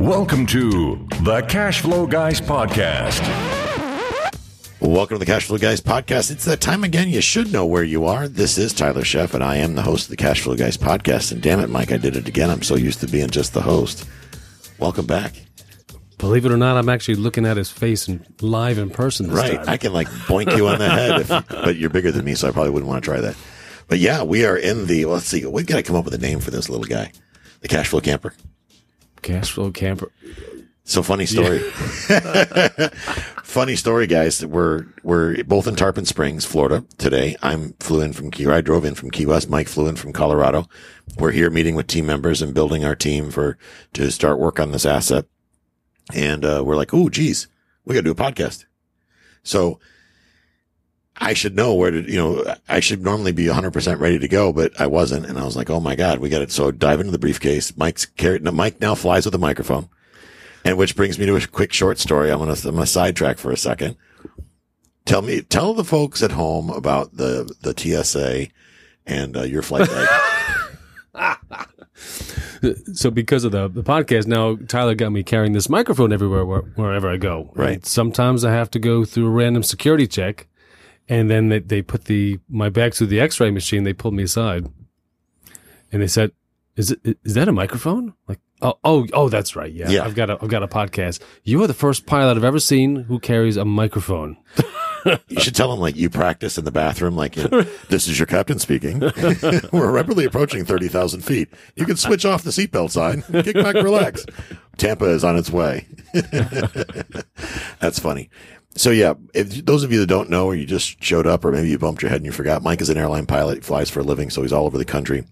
Welcome to the Cash Flow Guys Podcast. Welcome to the Cash Flow Guys podcast. It's that time again. You should know where you are. This is Tyler Sheff, and I am the host of the Cash Flow Guys podcast. And damn it, Mike, I did it again. I'm so used to being just the host. Welcome back. Believe it or not, I'm actually looking at his face and live in person this right. time. I can like boink you on the head, if, but you're bigger than me, so I probably wouldn't want to try that. But yeah, we are in the, let's see, we've got to come up with a name for this little guy. The Cash Flow Camper. Cash flow camper. So funny story. funny story, guys. We're we're both in Tarpon Springs, Florida today. I'm flew in from Key. I drove in from Key West. Mike flew in from Colorado. We're here meeting with team members and building our team for to start work on this asset. And uh, we're like, oh, geez, we got to do a podcast. So I should know where to, you know, I should normally be 100% ready to go, but I wasn't. And I was like, oh my God, we got it. So dive into the briefcase. Mike's carried, Mike now flies with a microphone. And which brings me to a quick short story. I'm going to, I'm going to sidetrack for a second. Tell me, tell the folks at home about the, the TSA and uh, your flight bag. So because of the, the podcast, now Tyler got me carrying this microphone everywhere where, wherever I go. Right. And sometimes I have to go through a random security check, and then they, they put the my bag through the X-ray machine. They pulled me aside, and they said, "Is it is that a microphone?" Like, oh oh oh, that's right. Yeah, Yeah. I've got a I've got a podcast. You are the first pilot I've ever seen who carries a microphone. You should tell them like you practice in the bathroom, like you know, this is your captain speaking. We're rapidly approaching thirty thousand feet. You can switch off the seatbelt sign, kick back, relax. Tampa is on its way. That's funny. So yeah, if those of you that don't know, or you just showed up, or maybe you bumped your head and you forgot, Mike is an airline pilot. He flies for a living, so he's all over the country.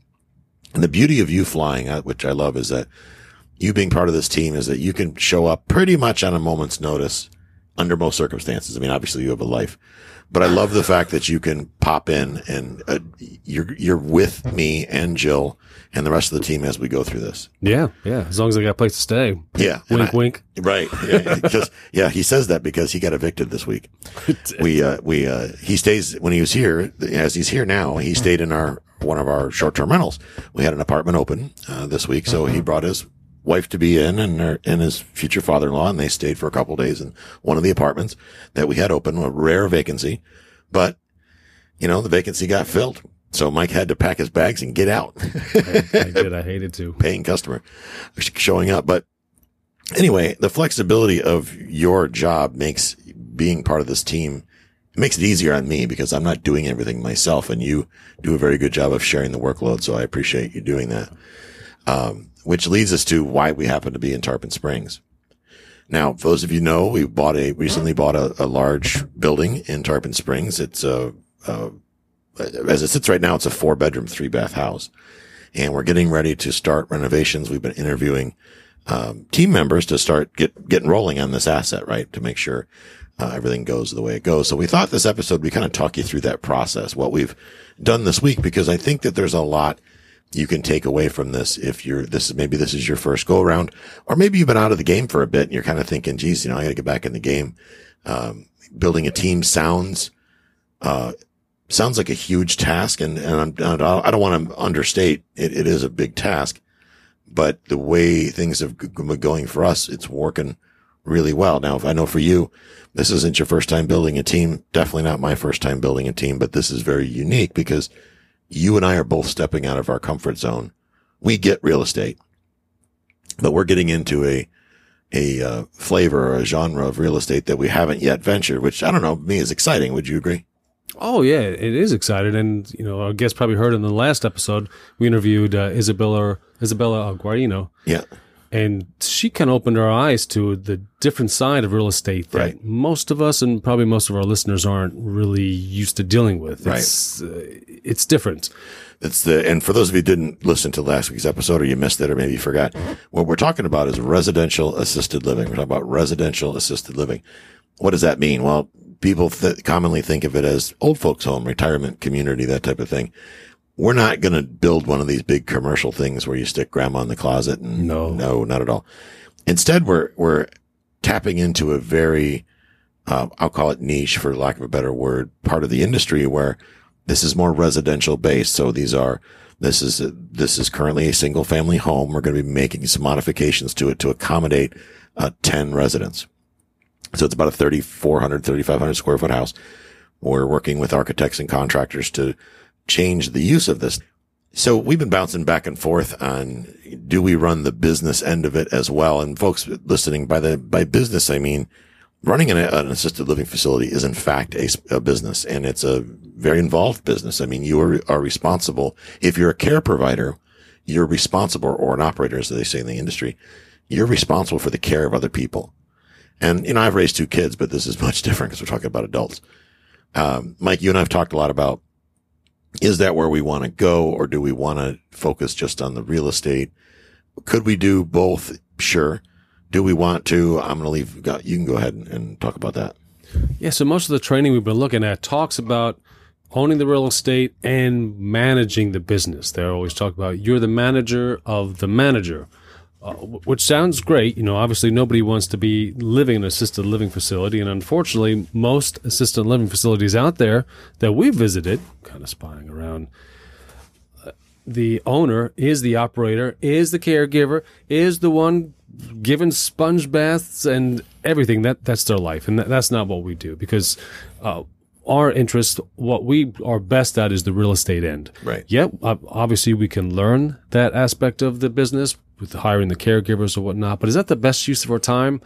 And the beauty of you flying, uh, which I love, is that you being part of this team is that you can show up pretty much on a moment's notice under most circumstances. I mean, obviously you have a life, but I love the fact that you can pop in and uh, you're, you're with me and Jill and the rest of the team as we go through this. Yeah, yeah. As long as I got a place to stay. Yeah. Wink, I- wink. Right. Yeah, yeah, he says that because he got evicted this week. We uh we uh he stays when he was here as he's here now, he stayed in our one of our short-term rentals. We had an apartment open uh, this week, so he brought his wife to be in and her, and his future father-in-law and they stayed for a couple of days in one of the apartments that we had open, a rare vacancy. But you know, the vacancy got filled. So Mike had to pack his bags and get out. I, I did. I hated to. paying customer showing up. But anyway, the flexibility of your job makes being part of this team, it makes it easier on me because I'm not doing everything myself and you do a very good job of sharing the workload. So I appreciate you doing that. Um, which leads us to why we happen to be in Tarpon Springs. Now, for those of you know, we bought a, recently bought a, a large building in Tarpon Springs. It's a, a, as it sits right now, it's a four bedroom, three bath house and we're getting ready to start renovations. We've been interviewing um, team members to start get getting rolling on this asset, right? To make sure uh, everything goes the way it goes. So we thought this episode we kind of talk you through that process, what we've done this week, because I think that there's a lot you can take away from this if you're this is maybe this is your first go around, or maybe you've been out of the game for a bit and you're kind of thinking, geez, you know, I got to get back in the game. Um, building a team sounds uh, sounds like a huge task and, and I'm, I don't want to understate it. It is a big task, but the way things have been going for us, it's working really well. Now, if I know for you, this isn't your first time building a team. Definitely not my first time building a team, but this is very unique because you and I are both stepping out of our comfort zone. We get real estate, but we're getting into a, a uh, flavor or a genre of real estate that we haven't yet ventured, which I don't know, me is exciting. Would you agree? Oh yeah, it is exciting, and you know, I guess probably heard in the last episode we interviewed uh, Isabella Isabella Guarino, Yeah. And she kind of opened our eyes to the different side of real estate that Right. most of us and probably most of our listeners aren't really used to dealing with. Right. It's, uh, it's different. It's the, and for those of you who didn't listen to last week's episode or you missed it or maybe you forgot, what we're talking about is residential assisted living. We're talking about residential assisted living. What does that mean? Well, people th- commonly think of it as old folks home, retirement community, that type of thing. We're not going to build one of these big commercial things where you stick grandma in the closet. And No. no, not at all. Instead, we're, we're tapping into a very, uh, I'll call it niche for lack of a better word, part of the industry where this is more residential based. So these are This is a, this is currently a single family home. We're going to be making some modifications to it to accommodate uh, 10 residents. So it's about a 3,400, 3,500 square foot house. We're working with architects and contractors to change the use of this. So we've been bouncing back and forth on do we run the business end of it as well? And folks listening by the, by business, I mean, running an, an assisted living facility is in fact a, a, business and it's a very involved business. I mean, you are, are responsible. If you're a care provider, you're responsible or an operator, as they say in the industry, you're responsible for the care of other people. And, you know, I've raised two kids, but this is much different because we're talking about adults. Um, Mike, you and I have talked a lot about is that where we want to go or do we want to focus just on the real estate? Could we do both? Sure. Do we want to? I'm going to leave. You can go ahead and, and talk about that. Yeah. So most of the training we've been looking at talks about owning the real estate and managing the business. They always talk about you're the manager of the manager uh, which sounds great. You know, obviously nobody wants to be living in an assisted living facility, and unfortunately, most assisted living facilities out there that we visited, kind of spying around, uh, the owner is the operator, is the caregiver, is the one giving sponge baths and everything. That that's their life, and that, that's not what we do because. Uh, our interest, what we are best at is the real estate end. Right. Yep. Obviously, we can learn that aspect of the business with hiring the caregivers or whatnot. But is that the best use of our time?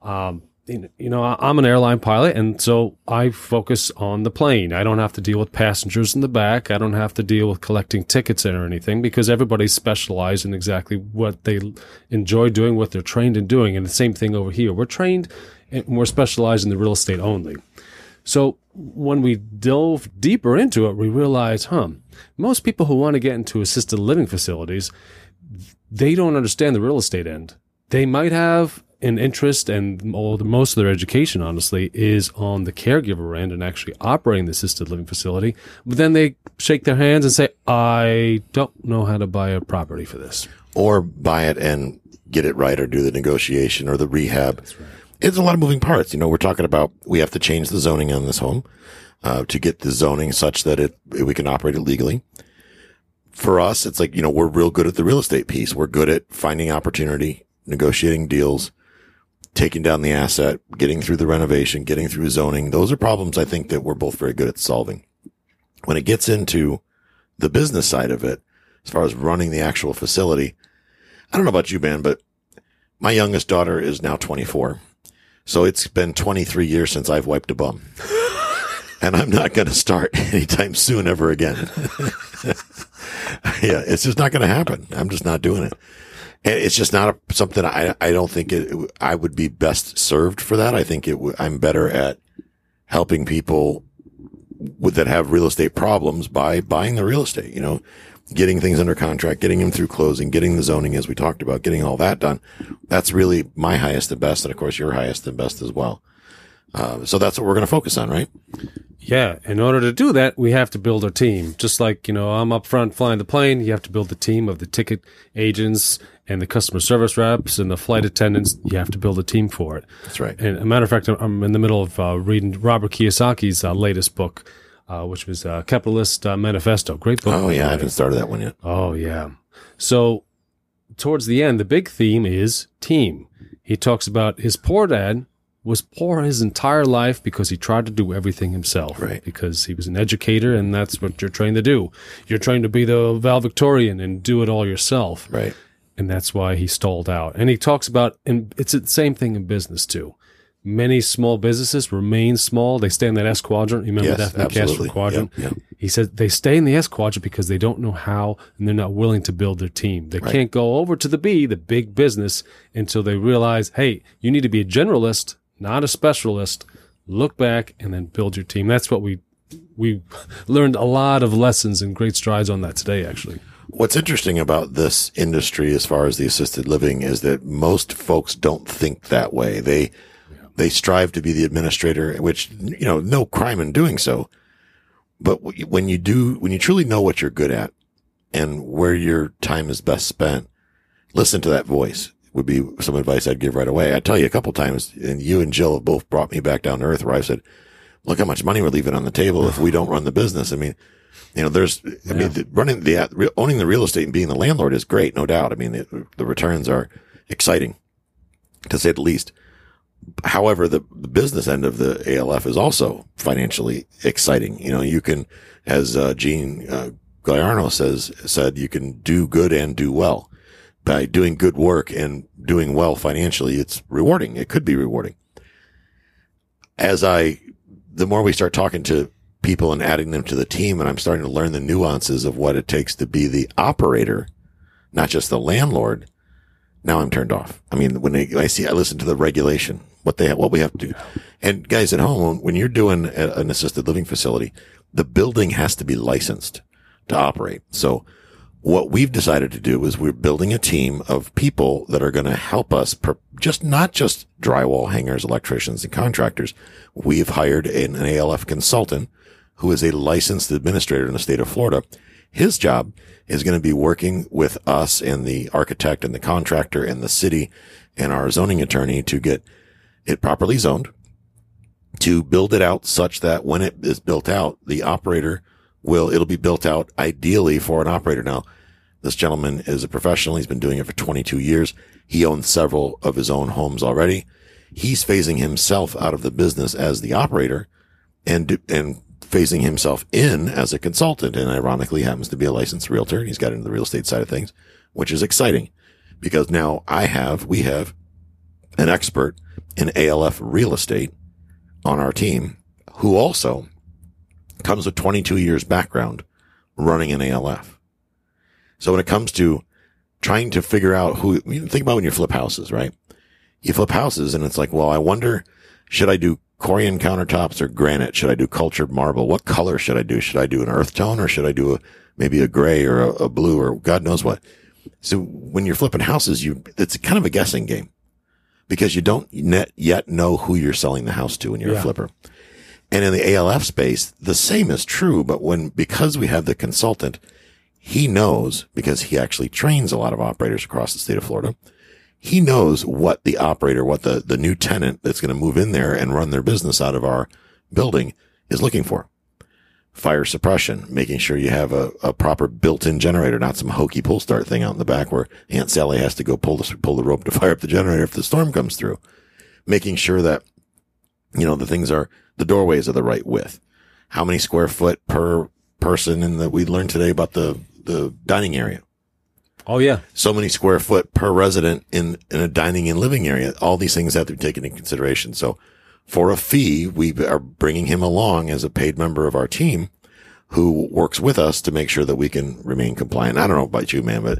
Um, you know, I'm an airline pilot, and so I focus on the plane. I don't have to deal with passengers in the back. I don't have to deal with collecting tickets or anything because everybody's specialized in exactly what they enjoy doing, what they're trained in doing. And the same thing over here. We're trained and we're specialized in the real estate only. So when we delve deeper into it, we realize, huh, most people who want to get into assisted living facilities, they don't understand the real estate end. They might have an interest and most of their education, honestly, is on the caregiver end and actually operating the assisted living facility. But then they shake their hands and say, I don't know how to buy a property for this. Or buy it and get it right or do the negotiation or the rehab. Right. It's a lot of moving parts. You know, we're talking about we have to change the zoning on this home uh, to get the zoning such that it we can operate it legally for us, it's like, you know, we're real good at the real estate piece. We're good at finding opportunity, negotiating deals, taking down the asset, getting through the renovation, getting through zoning. Those are problems I think that we're both very good at solving. When it gets into the business side of it, as far as running the actual facility, I don't know about you, Ben, but my youngest daughter is now 24. So it's been 23 years since I've wiped a bum. and I'm not going to start anytime soon ever again. yeah, it's just not going to happen. I'm just not doing it. It's just not a, something I, I don't think it, I would be best served for that. I think it, I'm better at helping people with, that have real estate problems by buying the real estate, you know, getting things under contract, getting them through closing, getting the zoning as we talked about, getting all that done. That's really my highest and best. And of course, your highest and best as well. Uh, so that's what we're going to focus on, right? Yeah. In order to do that, we have to build our team. Just like, you know, I'm up front flying the plane. You have to build the team of the ticket agents and the customer service reps and the flight attendants. You have to build a team for it. That's right. And a matter of fact, I'm in the middle of uh, reading Robert Kiyosaki's uh, latest book, uh, which was uh, Capitalist uh, Manifesto. Great book. Oh, yeah. I haven't started that one yet. Oh, yeah. So towards the end, the big theme is team. He talks about his poor dad was poor his entire life because he tried to do everything himself. Right. Because he was an educator and that's what you're trained to do. You're trained to be the valedictorian and do it all yourself. Right. And that's why he stalled out. And he talks about, and it's the same thing in business too. Many small businesses remain small. They stay in that S quadrant. You remember yes, that the quadrant? Yep, yep. He said they stay in the S quadrant because they don't know how and they're not willing to build their team. They right. can't go over to the B, the big business, until they realize, hey, you need to be a generalist not a specialist. Look back and then build your team. That's what we we learned a lot of lessons and great strides on that today, actually. What's interesting about this industry, as far as the assisted living, is that most folks don't think that way. They yeah. they strive to be the administrator, which you know, no crime in doing so. But when you do, when you truly know what you're good at and where your time is best spent, listen to that voice would be some advice I'd give right away. I tell you a couple times, and you and Jill have both brought me back down to earth where I said, look how much money we're leaving on the table if we don't run the business. I mean, You know, there's, I mean, the, running the, owning the real estate and being the landlord is great, no doubt. I mean, the, the returns are exciting to say the least. However, the, the business end of the ALF is also financially exciting. You know, you can, as uh, Gene uh, Guarino says, said, you can do good and do well. By doing good work and doing well financially, it's rewarding. It could be rewarding. As I, the more we start talking to people and adding them to the team, and I'm starting to learn the nuances of what it takes to be the operator, not just the landlord. Now I'm turned off. I mean, when I see, I listen to the regulation, what they, what we have to do. And guys at home, when you're doing an assisted living facility, the building has to be licensed to operate. So what we've decided to do is we're building a team of people that are going to help us per, just not just drywall hangers, electricians and contractors. We've hired an, an ALF consultant who is a licensed administrator in the state of Florida. His job is going to be working with us and the architect and the contractor and the city and our zoning attorney to get it properly zoned, to build it out such that when it is built out, the operator will, it'll be built out ideally for an operator. Now, this gentleman is a professional. He's been doing it for 22 years. He owns several of his own homes already. He's phasing himself out of the business as the operator and, and phasing himself in as a consultant and ironically happens to be a licensed realtor. He's got into the real estate side of things, which is exciting because now I have, we have an expert in ALF real estate on our team who also comes with 22 years background running an ALF. So when it comes to trying to figure out who, you think about when you flip houses, right? You flip houses and it's like, well, I wonder, should I do Corian countertops or granite? Should I do cultured marble? What color should I do? Should I do an earth tone or should I do a, maybe a gray or a, a blue or God knows what? So when you're flipping houses, you, it's kind of a guessing game because you don't yet know who you're selling the house to when you're yeah. a flipper. And in the ALF space, the same is true. But when, because we have the consultant, he knows because he actually trains a lot of operators across the state of Florida. He knows what the operator, what the, the new tenant that's going to move in there and run their business out of our building is looking for. Fire suppression, making sure you have a, a proper built-in generator, not some hokey pull start thing out in the back where Aunt Sally has to go pull the, pull the rope to fire up the generator if the storm comes through. Making sure that, you know, the things are, the doorways are the right width. How many square foot per person in that we learned today about the, the dining area. Oh yeah. So many square foot per resident in, in a dining and living area. All these things have to be taken into consideration. So for a fee, we are bringing him along as a paid member of our team who works with us to make sure that we can remain compliant. I don't know about you, man, but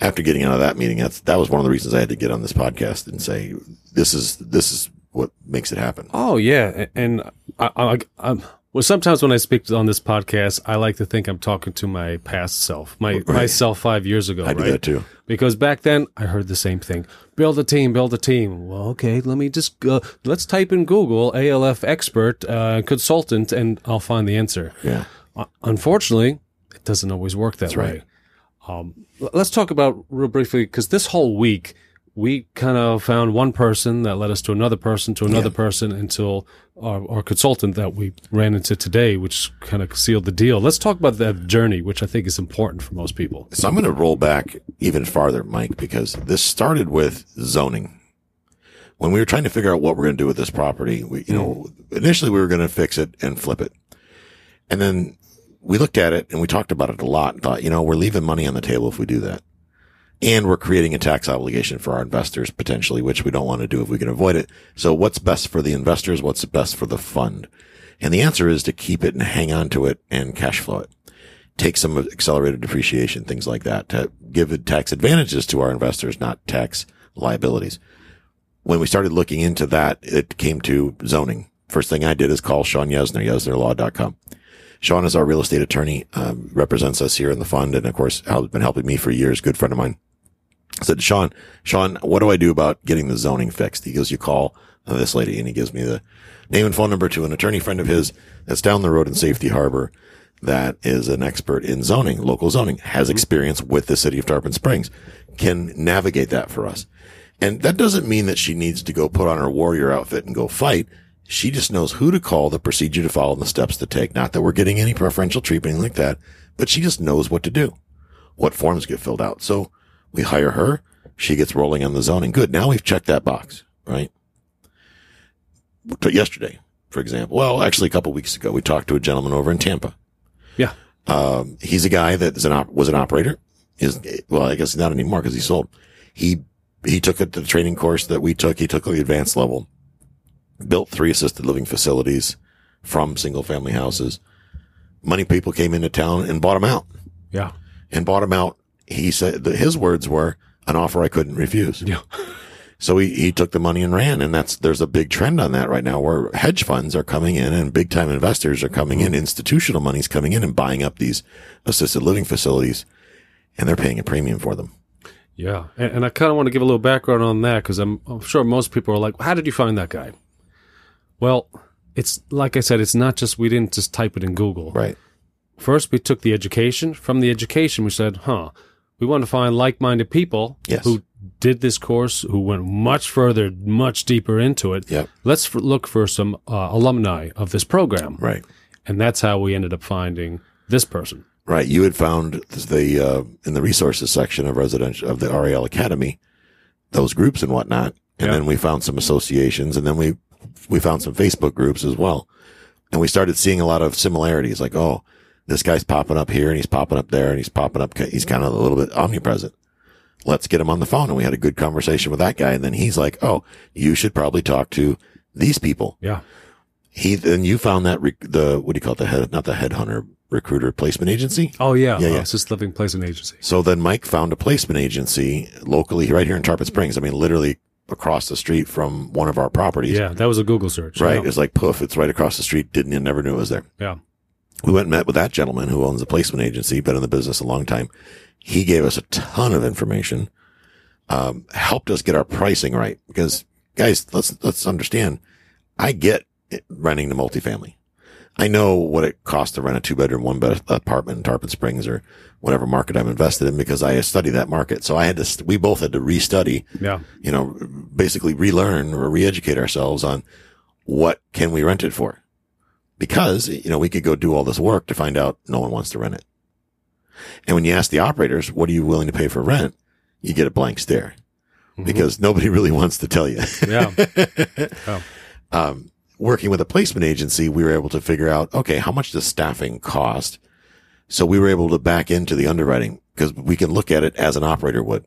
after getting out of that meeting, that's, that was one of the reasons I had to get on this podcast and say, this is, this is what makes it happen. Oh yeah. And I, I, I'm, well, sometimes when I speak on this podcast, I like to think I'm talking to my past self, my right. myself five years ago. I right? do that too. Because back then I heard the same thing: build a team, build a team. Well, okay, let me just go. Let's type in Google ALF expert uh, consultant, and I'll find the answer. Yeah. Uh, unfortunately, it doesn't always work that That's way. Right. Um, let's talk about real briefly because this whole week we kind of found one person that led us to another person to another yeah. person until our, our, consultant that we ran into today, which kind of sealed the deal. Let's talk about that journey, which I think is important for most people. So I'm going to roll back even farther, Mike, because this started with zoning. When we were trying to figure out what we're going to do with this property, we, you know, initially we were going to fix it and flip it. And then we looked at it and we talked about it a lot and thought, you know, we're leaving money on the table if we do that and we're creating a tax obligation for our investors potentially, which we don't want to do if we can avoid it. So what's best for the investors? What's best for the fund? And the answer is to keep it and hang on to it and cash flow it. Take some accelerated depreciation, things like that to give tax advantages to our investors, not tax liabilities. When we started looking into that, it came to zoning. First thing I did is call Sean Yesner, yesnerlaw.com. Sean is our real estate attorney, um, represents us here in the fund. And of course, has been helping me for years. Good friend of mine. I said, Sean, Sean, what do I do about getting the zoning fixed? He goes, you call uh, this lady and he gives me the name and phone number to an attorney friend of his that's down the road in Safety Harbor that is an expert in zoning, local zoning, has experience with the city of Tarpon Springs, can navigate that for us. And that doesn't mean that she needs to go put on her warrior outfit and go fight. She just knows who to call, the procedure to follow, and the steps to take. Not that we're getting any preferential treatment like that, but she just knows what to do, what forms get filled out. So we hire her. She gets rolling on the zoning. Good. Now we've checked that box, right? But yesterday, for example, well, actually a couple weeks ago, we talked to a gentleman over in Tampa. Yeah. Um, he's a guy that is an op- was an operator. Is well, I guess not anymore because he sold. He he took it to the training course that we took. He took the advanced level, built three assisted living facilities from single family houses. Money people came into town and bought them out Yeah. and bought them out. He said that his words were an offer I couldn't refuse. Yeah. So he, he took the money and ran. And that's, there's a big trend on that right now where hedge funds are coming in and big time investors are coming in. Mm-hmm. Institutional money's coming in and buying up these assisted living facilities and they're paying a premium for them. Yeah, and, and I kind of want to give a little background on that because I'm, I'm sure most people are like, "How did you find that guy?" Well, it's like I said, it's not just we didn't just type it in Google. Right. First, we took the education. From the education, we said, "Huh, we want to find like-minded people Yes. who did this course, who went much further, much deeper into it. Yep. Let's f- look for some uh, alumni of this program." Right. And that's how we ended up finding this person. Right. You had found the, uh, in the resources section of residential, of the RAL Academy, those groups and whatnot. And Yeah. then we found some associations and then we, we found some Facebook groups as well. And we started seeing a lot of similarities like, oh, this guy's popping up here and he's popping up there and he's popping up. He's kind of a little bit omnipresent. Let's get him on the phone. And we had a good conversation with that guy. And then he's like, oh, you should probably talk to these people. Yeah. He, then you found that rec- the, what do you call it? The head, not the headhunter recruiter placement agency. Oh yeah. Yeah, uh, yeah. Assisted living placement agency. So then Mike found a placement agency locally right here in Tarpon Springs. I mean, literally across the street from one of our properties. Yeah, that was a Google search. Right. It's like poof, it's right across the street. Didn't you never knew it was there. yeah. We went and met with that gentleman who owns a placement agency, been in the business a long time. He gave us a ton of information, um, helped us get our pricing right because guys, let's, let's understand. I get it renting the multifamily. I know what it costs to rent a two bedroom, one bed apartment in Tarpon Springs or whatever market I'm invested in because I study that market. So I had to, we both had to restudy Yeah. you know, basically relearn or re-educate ourselves on what can we rent it for? Because, you know, we could go do all this work to find out no one wants to rent it. And when you ask the operators, what are you willing to pay for rent? You get a blank stare because nobody really wants to tell you. Yeah. Oh. um, working with a placement agency, we were able to figure out, okay, how much does staffing cost? So we were able to back into the underwriting because we can look at it as an operator would.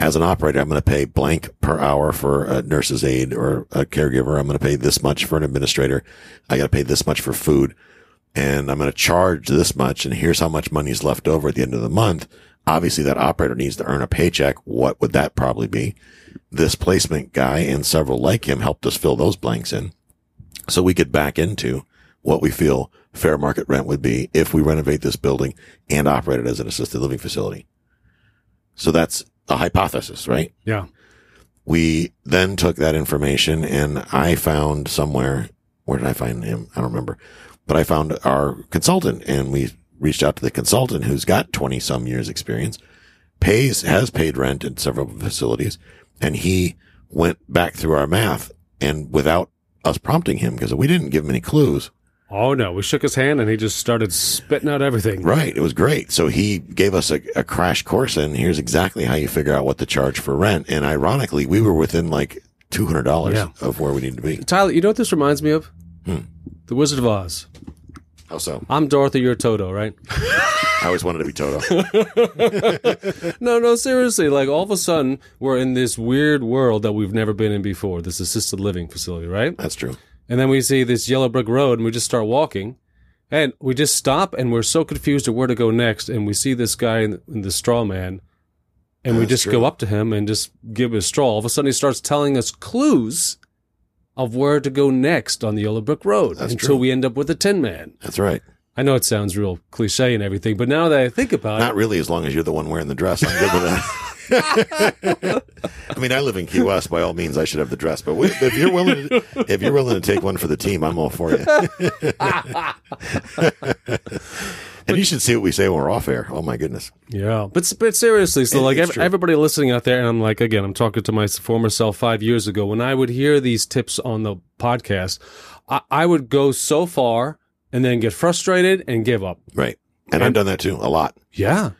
As an operator, I'm going to pay blank per hour for a nurse's aide or a caregiver. I'm going to pay this much for an administrator. I got to pay this much for food and I'm going to charge this much. And here's how much money is left over at the end of the month. Obviously that operator needs to earn a paycheck. What would that probably be? This placement guy and several like him helped us fill those blanks in so we could back into what we feel fair market rent would be if we renovate this building and operate it as an assisted living facility. So that's a hypothesis, right? Yeah. We then took that information and I found somewhere, where did I find him? I don't remember, but I found our consultant and we reached out to the consultant who's got 20 some years experience, pays, has paid rent in several facilities and he went back through our math and without us prompting him because we didn't give him any clues. Oh no, we shook his hand and he just started spitting out everything. Right. It was great. So he gave us a, a crash course and here's exactly how you figure out what to charge for rent. And ironically, we were within like $200 Yeah. of where we need to be. Tyler, you know what this reminds me of? Hmm. The Wizard of Oz. How so? I'm Dorothy, you're Toto, right? I always wanted to be Toto. No, no, seriously. Like all of a sudden, we're in this weird world that we've never been in before. This assisted living facility, right? That's true. And then we see this yellow brick road and we just start walking. And we just stop and we're so confused of where to go next. And we see this guy in, in the straw man. And we just true. go up to him and just give him a straw. All of a sudden, he starts telling us clues of where to go next on the yellow brick road That's until true. we end up with a tin man. That's right. I know it sounds real cliche and everything, but now that I think about Not it, Not really, as long as you're the one wearing the dress. I'm good with that. I mean, I live in Key West. By all means, I should have the dress. But we- if you're willing, to, if you're willing to take one for the team, I'm all for you. and you should see what we say when we're off air. Oh my goodness. Yeah, but but seriously, so It- like ev- everybody listening out there, and I'm like again, I'm talking to my former self five years ago. When I would hear these tips on the podcast, I, I would go so far and then get frustrated and give up. Right. And I've done that too a lot. Yeah,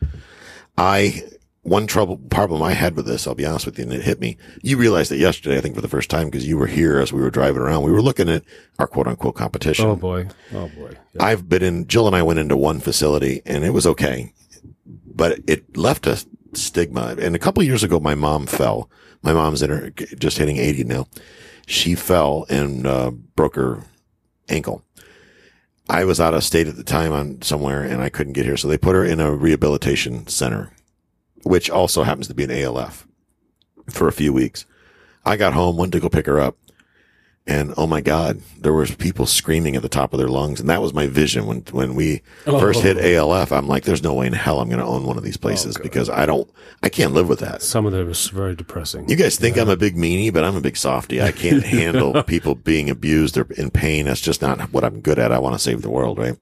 I one trouble problem I had with this, I'll be honest with you, and it hit me. You realized it yesterday, I think for the first time, because you were here as we were driving around. We were looking at our quote unquote competition. Oh boy, oh boy. Yeah. I've been in, Jill and I went into one facility and it was okay, but it left a stigma. And a couple of years ago, my mom fell. My mom's in her, just hitting 80 now. She fell and, uh, broke her ankle. I was out of state at the time on somewhere and I couldn't get here. So they put her in a rehabilitation center, which also happens to be an ALF for a few weeks. I got home, went to go pick her up. And oh my God, there was people screaming at the top of their lungs. And that was my vision when, when we oh. first hit ALF. I'm like, there's no way in hell I'm going to own one of these places oh, because I don't, I can't live with that. Some of them was very depressing. You guys think I'm a big meanie, but I'm a big softie. I can't handle people being abused or in pain. That's just not what I'm good at. I want to save the world, right?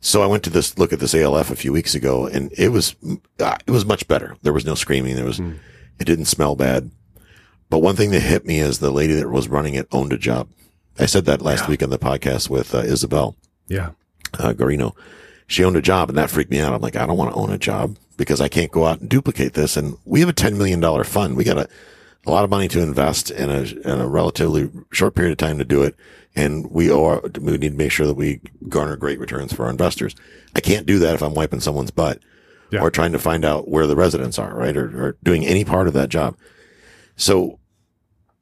So I went to this look at this ALF a few weeks ago and it was, uh, it was much better. There was no screaming. There was, it didn't smell bad. But one thing that hit me is the lady that was running it owned a job. I said that last week on the podcast with uh, Isabel yeah, uh, Guarino. She owned a job and that freaked me out. I'm like, I don't want to own a job because I can't go out and duplicate this. And we have a $10 million fund. We got a, a lot of money to invest in a, in a relatively short period of time to do it. And we owe, our- we need to make sure that we garner great returns for our investors. I can't do that if I'm wiping someone's butt Yeah. or trying to find out where the residents are, right? Or, or doing any part of that job. So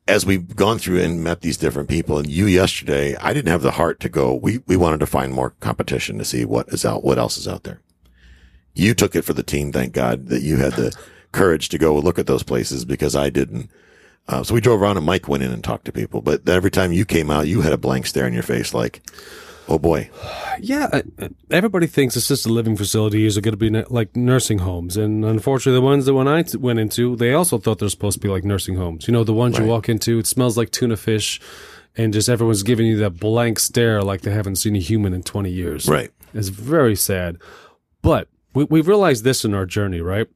as we've gone through and met these different people and you yesterday, I didn't have the heart to go. We, we wanted to find more competition to see what is out, what else is out there. You took it for the team. Thank God that you had the courage to go look at those places because I didn't. Uh, so we drove around and Mike went in and talked to people, but every time you came out, you had a blank stare on your face like, oh boy. yeah. uh, Everybody thinks assisted living facilities are going to be like nursing homes, and unfortunately, the ones that when I went into, they also thought they're supposed to be like nursing homes. You know, the ones you walk into, it smells like tuna fish, and just everyone's giving you that blank stare like they haven't seen a human in twenty years. Right. It's very sad. But we, we've realized this in our journey, right?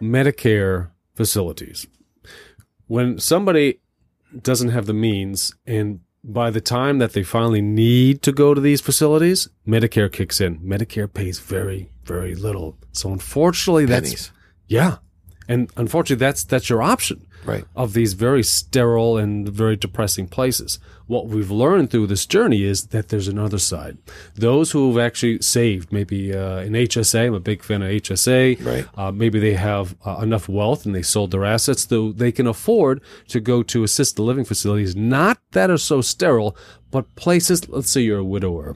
Medicare facilities. When somebody doesn't have the means, and by the time that they finally need to go to these facilities, Medicare kicks in. Medicare pays very, very little. So unfortunately, that's yeah, and unfortunately, that's that's your option Right. of these very sterile and very depressing places. What we've learned through this journey is that there's another side. Those who have actually saved, maybe uh, an HSA, I'm a big fan of HSA. Right. Uh, maybe they have uh, enough wealth and they sold their assets, though they can afford to go to assisted living facilities, not that are so sterile, but places, let's say you're a widower.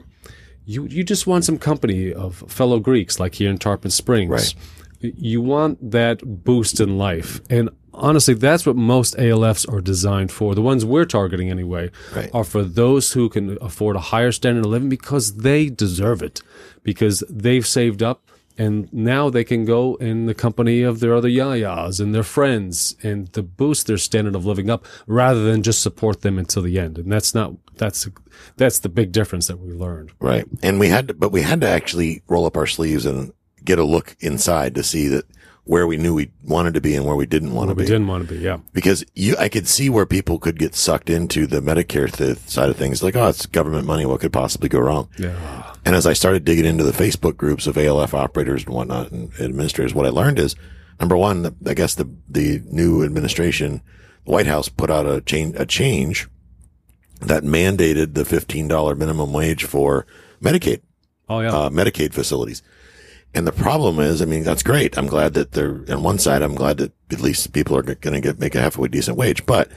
You, you just want some company of fellow Greeks, like here in Tarpon Springs Right. You want that boost in life. And honestly, that's what most ALFs are designed for. The ones we're targeting anyway Right. are for those who can afford a higher standard of living because they deserve it, because they've saved up and now they can go in the company of their other yayas and their friends and to boost their standard of living up rather than just support them until the end. And that's not, that's, that's the big difference that we learned. Right. And we had to, but we had to actually roll up our sleeves and get a look inside to see that where we knew we wanted to be and where we didn't want to be. We didn't want to be, yeah. because you, I could see where people could get sucked into the Medicare th- side of things. Like, oh, it's government money. What could possibly go wrong? Yeah. And as I started digging into the Facebook groups of ALF operators and whatnot and administrators, what I learned is number one, I guess the, the new administration, the White House put out a change, a change that mandated the $15 minimum wage for Medicaid Oh, yeah. uh, Medicaid facilities. And the problem is, I mean, that's great. I'm glad that they're on one side. I'm glad that at least people are going to get make a halfway decent wage, but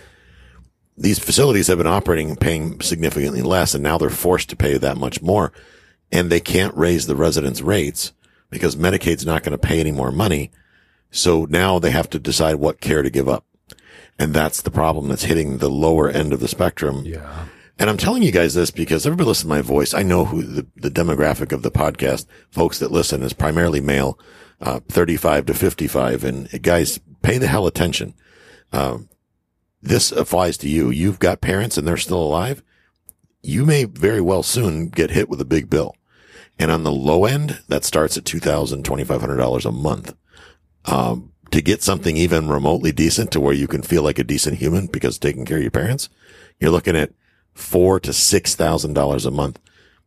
these facilities have been operating and paying significantly less, and now they're forced to pay that much more, and they can't raise the residents' rates because Medicaid's not going to pay any more money. So now they have to decide what care to give up. And that's the problem that's hitting the lower end of the spectrum. yeah. And I'm telling you guys this because everybody listens to my voice. I know who the, the demographic of the podcast folks that listen is primarily male. uh, 35 to 55. And guys, pay the hell attention. Um, this applies to you. You've got parents and they're still alive. You may very well soon get hit with a big bill. And on the low end, that starts at $2,000, $2,500 a month. Um, to get something even remotely decent to where you can feel like a decent human because taking care of your parents, you're looking at four to six thousand dollars a month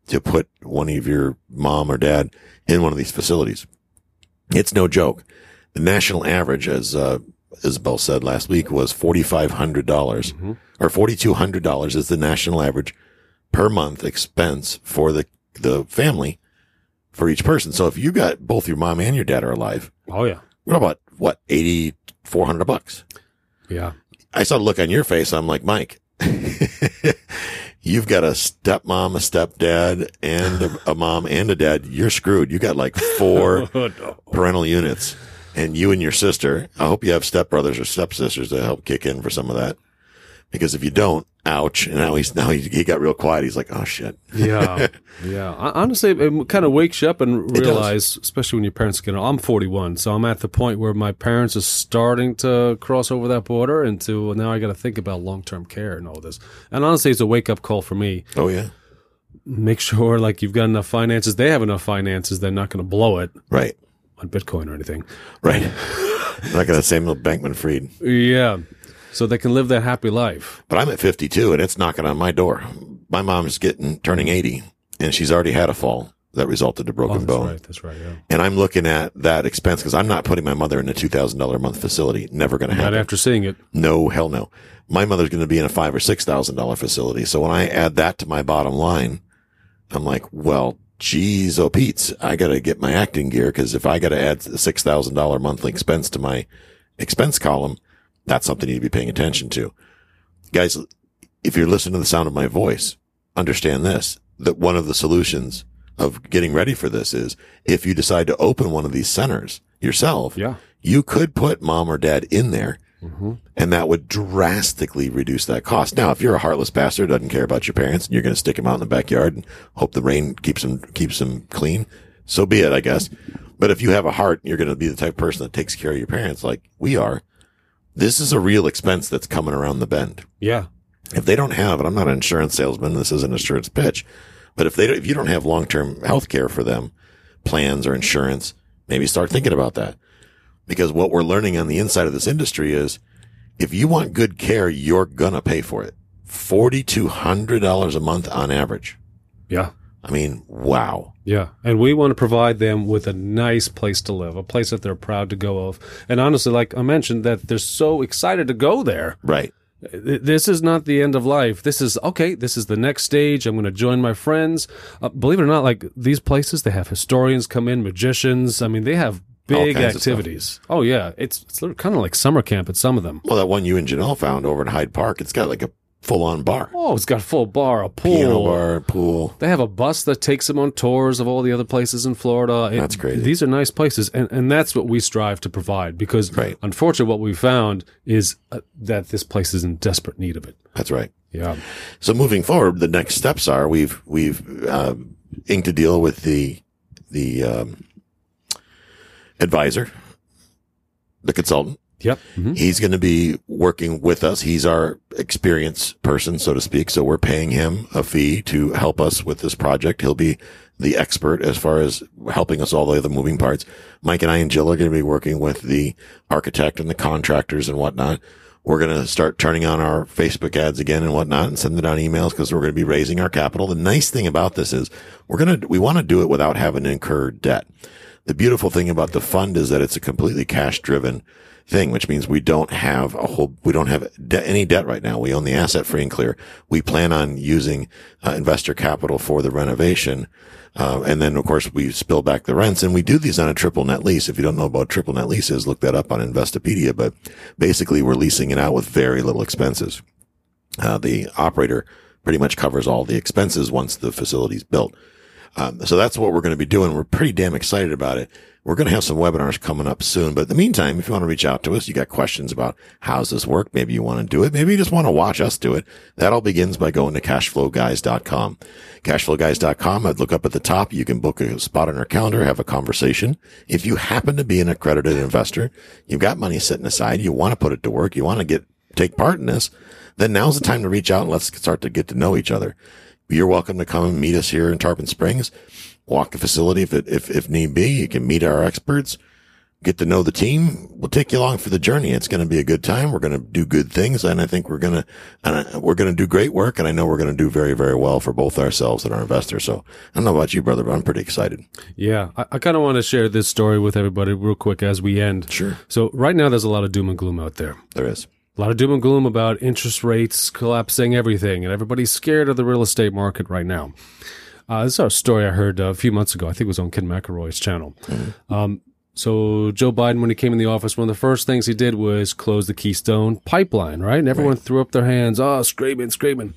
to put one of your mom or dad in one of these facilities. It's no joke. The national average, as uh, Isabel said last week, was forty five hundred dollars Mm-hmm. or forty two hundred dollars is the national average per month expense for the the family for each person. So if you got both your mom and your dad are alive, Oh yeah. what about what eighty four hundred bucks? Yeah. I saw the look on your face. I'm like, Mike, you've got a stepmom, a stepdad, and a, a mom and a dad. You're screwed. You got like four Oh, no. parental units and you and your sister. I hope you have stepbrothers or stepsisters to help kick in for some of that. Because if you don't, ouch. And now he's, now he, he got real quiet. He's like, oh shit. yeah, yeah. Honestly, it kind of wakes you up and realize, especially when your parents get. I'm 41, so I'm at the point where my parents are starting to cross over that border into now. I got to think about long term care and all this. And honestly, it's a wake up call for me. Oh yeah. Make sure like you've got enough finances. They have enough finances. They're not going to blow it Right. on Bitcoin or anything. Right. not going to Samuel Bankman Fried, Yeah, so they can live that happy life. but I'm at 52 and it's knocking on my door. My mom's getting turning 80 and she's already had a fall that resulted in a Oh, broken that's bone. right. That's right. Yeah. And I'm looking at that expense because I'm not putting my mother in a two thousand dollar a month facility. Never going to happen. Not after seeing it. No, hell no. My mother's going to be in a five or six thousand dollar facility. So when I add that to my bottom line, I'm like, well, geez, oh Pete's, I got to get my acting gear because if I got to add a six thousand dollar monthly expense to my expense column, that's something you need to be paying attention to, guys. If you're listening to the sound of my voice, understand this: that one of the solutions of getting ready for this is if you decide to open one of these centers yourself, Yeah. you could put mom or dad in there mm-hmm. and that would drastically reduce that cost. Now, if you're a heartless bastard, doesn't care about your parents, and you're going to stick them out in the backyard and hope the rain keeps them keeps them clean, so be it, I guess. But if you have a heart, you're going to be the type of person that takes care of your parents, like we are. This is a real expense that's coming around the bend. Yeah. If they don't have, and I'm not an insurance salesman, this isn't an insurance pitch, but if they don't, if you don't have long term health care for them, plans or insurance, maybe start thinking about that. Because what we're learning on the inside of this industry is if you want good care, you're gonna pay for it. Forty two hundred dollars a month on average. Yeah. I mean, wow. Yeah, and we want to provide them with a nice place to live, a place that they're proud to go of. And honestly, like I mentioned, that they're so excited to go there. Right. This is not the end of life. This is okay. This is the next stage. I'm going to join my friends. Uh, believe it or not, like these places, they have historians come in, magicians. I mean, they have big kinds of stuff. activities. Oh yeah, it's it's kind of like summer camp at some of them. Well, that one you and Janelle found over in Hyde Park, it's got like a full on bar. Oh, it's got full bar, a pool. Piano bar, pool. They have a bus that takes them on tours of all the other places in Florida. It- That's crazy. These are nice places, and, and that's what we strive to provide. Because Right. unfortunately, what we found is uh, that this place is in desperate need of it. That's right. Yeah, So moving forward, the next steps are we've we've uh, inked a deal with the the um, advisor, the consultant. Yep, Mhm. He's going to be working with us. He's our experienced person, so to speak. So we're paying him a fee to help us with this project. He'll be the expert as far as helping us all the other moving parts. Mike and I and Jill are going to be working with the architect and the contractors and whatnot. We're going to start turning on our Facebook ads again and whatnot and sending out emails because we're going to be raising our capital. The nice thing about this is we're going to, we want to do it without having to incur debt. The beautiful thing about the fund is that it's a completely cash driven thing, which means we don't have a whole, we don't have de- any debt right now. We own the asset free and clear. We plan on using uh, investor capital for the renovation. Uh, and then of course we spill back the rents and we do these on a triple net lease. If you don't know about triple net leases, look that up on Investopedia, but basically we're leasing it out with very little expenses. Uh, the operator pretty much covers all the expenses once the facility's built. Um, so that's what we're going to be doing. We're pretty damn excited about it. We're going to have some webinars coming up soon. But in the meantime, if you want to reach out to us, you got questions about how's this work? Maybe you want to do it. Maybe you just want to watch us do it. That all begins by going to cashflowguys.com. Cashflowguys.com. I'd look up at the top. You can book a spot on our calendar, have a conversation. If you happen to be an accredited investor, you've got money sitting aside, you want to put it to work, you want to get, take part in this, then now's the time to reach out and let's start to get to know each other. You're welcome to come and meet us here in Tarpon Springs walk the facility if it, if, if need be. You can meet our experts, get to know the team. We'll take you along for the journey. It's going to be a good time. We're going to do good things. And I think we're going to, uh, we're going to do great work. And I know we're going to do very, very well for both ourselves and our investors. So I don't know about you, brother, but I'm pretty excited. Yeah. I, I kind of want to share this story with everybody real quick as we end. Sure. So right now there's a lot of doom and gloom out there. There is. A lot of doom and gloom about interest rates collapsing everything, and everybody's scared of the real estate market right now. Uh, this is a story I heard a few months ago. I think it was on Ken McElroy's channel. Mm-hmm. Um, so Joe Biden, when he came in the office, one of the first things he did was close the Keystone pipeline, right? And everyone right. threw up their hands, oh, screaming, screaming.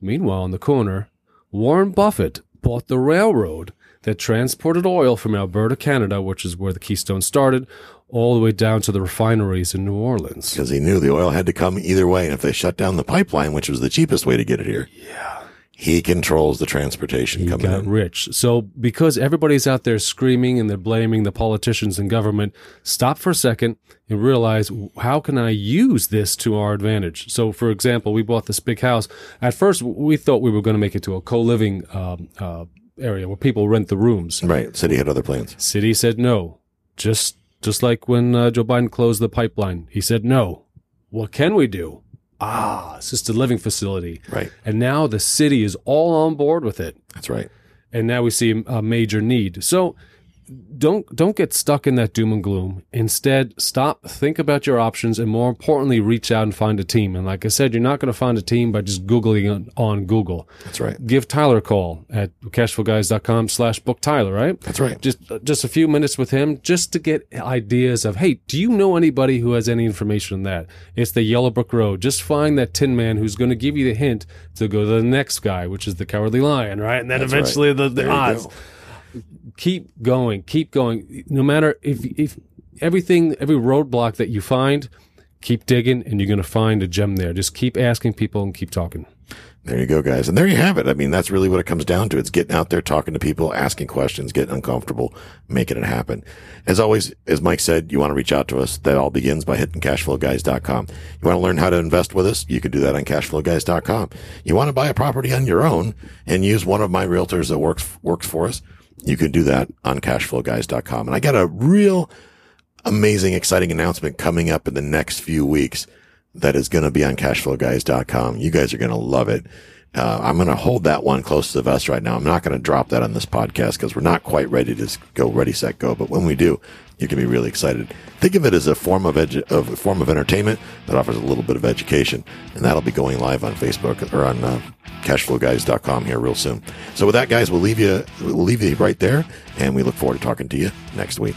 Meanwhile, in the corner, Warren Buffett bought the railroad that transported oil from Alberta, Canada, which is where the Keystone started, all the way down to the refineries in New Orleans. Because he knew the oil had to come either way. And if they shut down the pipeline, which was the cheapest way to get it here. Yeah he controls the transportation company. he coming got in. rich. So because everybody's out there screaming and they're blaming the politicians and government, stop for a second and realize how can I use this to our advantage? So for example, we bought this big house. At first, we thought we were going to make it to a co-living um, uh, area where people rent the rooms. Right. City had other plans. City said no. Just just like when uh, Joe Biden closed the pipeline, he said no. What can we do? ah, assisted living facility. Right. And now the city is all on board with it. That's right. And now we see a major need. So don't don't get stuck in that doom and gloom. Instead, stop, think about your options, and more importantly, reach out and find a team. And like I said, you're not going to find a team by just googling on, on, Google. That's right. Give Tyler a call at cashflowguys.com slash book Tyler. Right. That's right. Just just a few minutes with him, just to get ideas of, hey, do you know anybody who has any information on that? It's the Yellow Brick Road. Just find that Tin Man who's going to give you the hint to go to the next guy, which is the Cowardly Lion, right? And then That's eventually right. the, the odds keep going, keep going. No matter if if everything, every roadblock that you find, keep digging, and you're going to find a gem there. Just keep asking people and keep talking. There you go, guys. And there you have it. I mean, that's really what it comes down to. It's getting out there, talking to people, asking questions, getting uncomfortable, making it happen. As always, as Mike said, you want to reach out to us. That all begins by hitting cashflowguys.com. You want to learn how to invest with us? You can do that on cashflowguys.com. You want to buy a property on your own and use one of my realtors that works, works for us? You can do that on cashflowguys.com. And I got a real amazing, exciting announcement coming up in the next few weeks that is going to be on cashflowguys.com. You guys are going to love it. Uh, I'm going to hold that one close to the vest right now. I'm not going to drop that on this podcast because we're not quite ready to go ready, set, go. But when we do, you can be really excited. Think of it as a form of, edu- of a form of entertainment that offers a little bit of education, and that'll be going live on Facebook or on uh, cashflowguys.com here real soon. So with that, guys, we'll leave you we'll leave you right there, and we look forward to talking to you next week.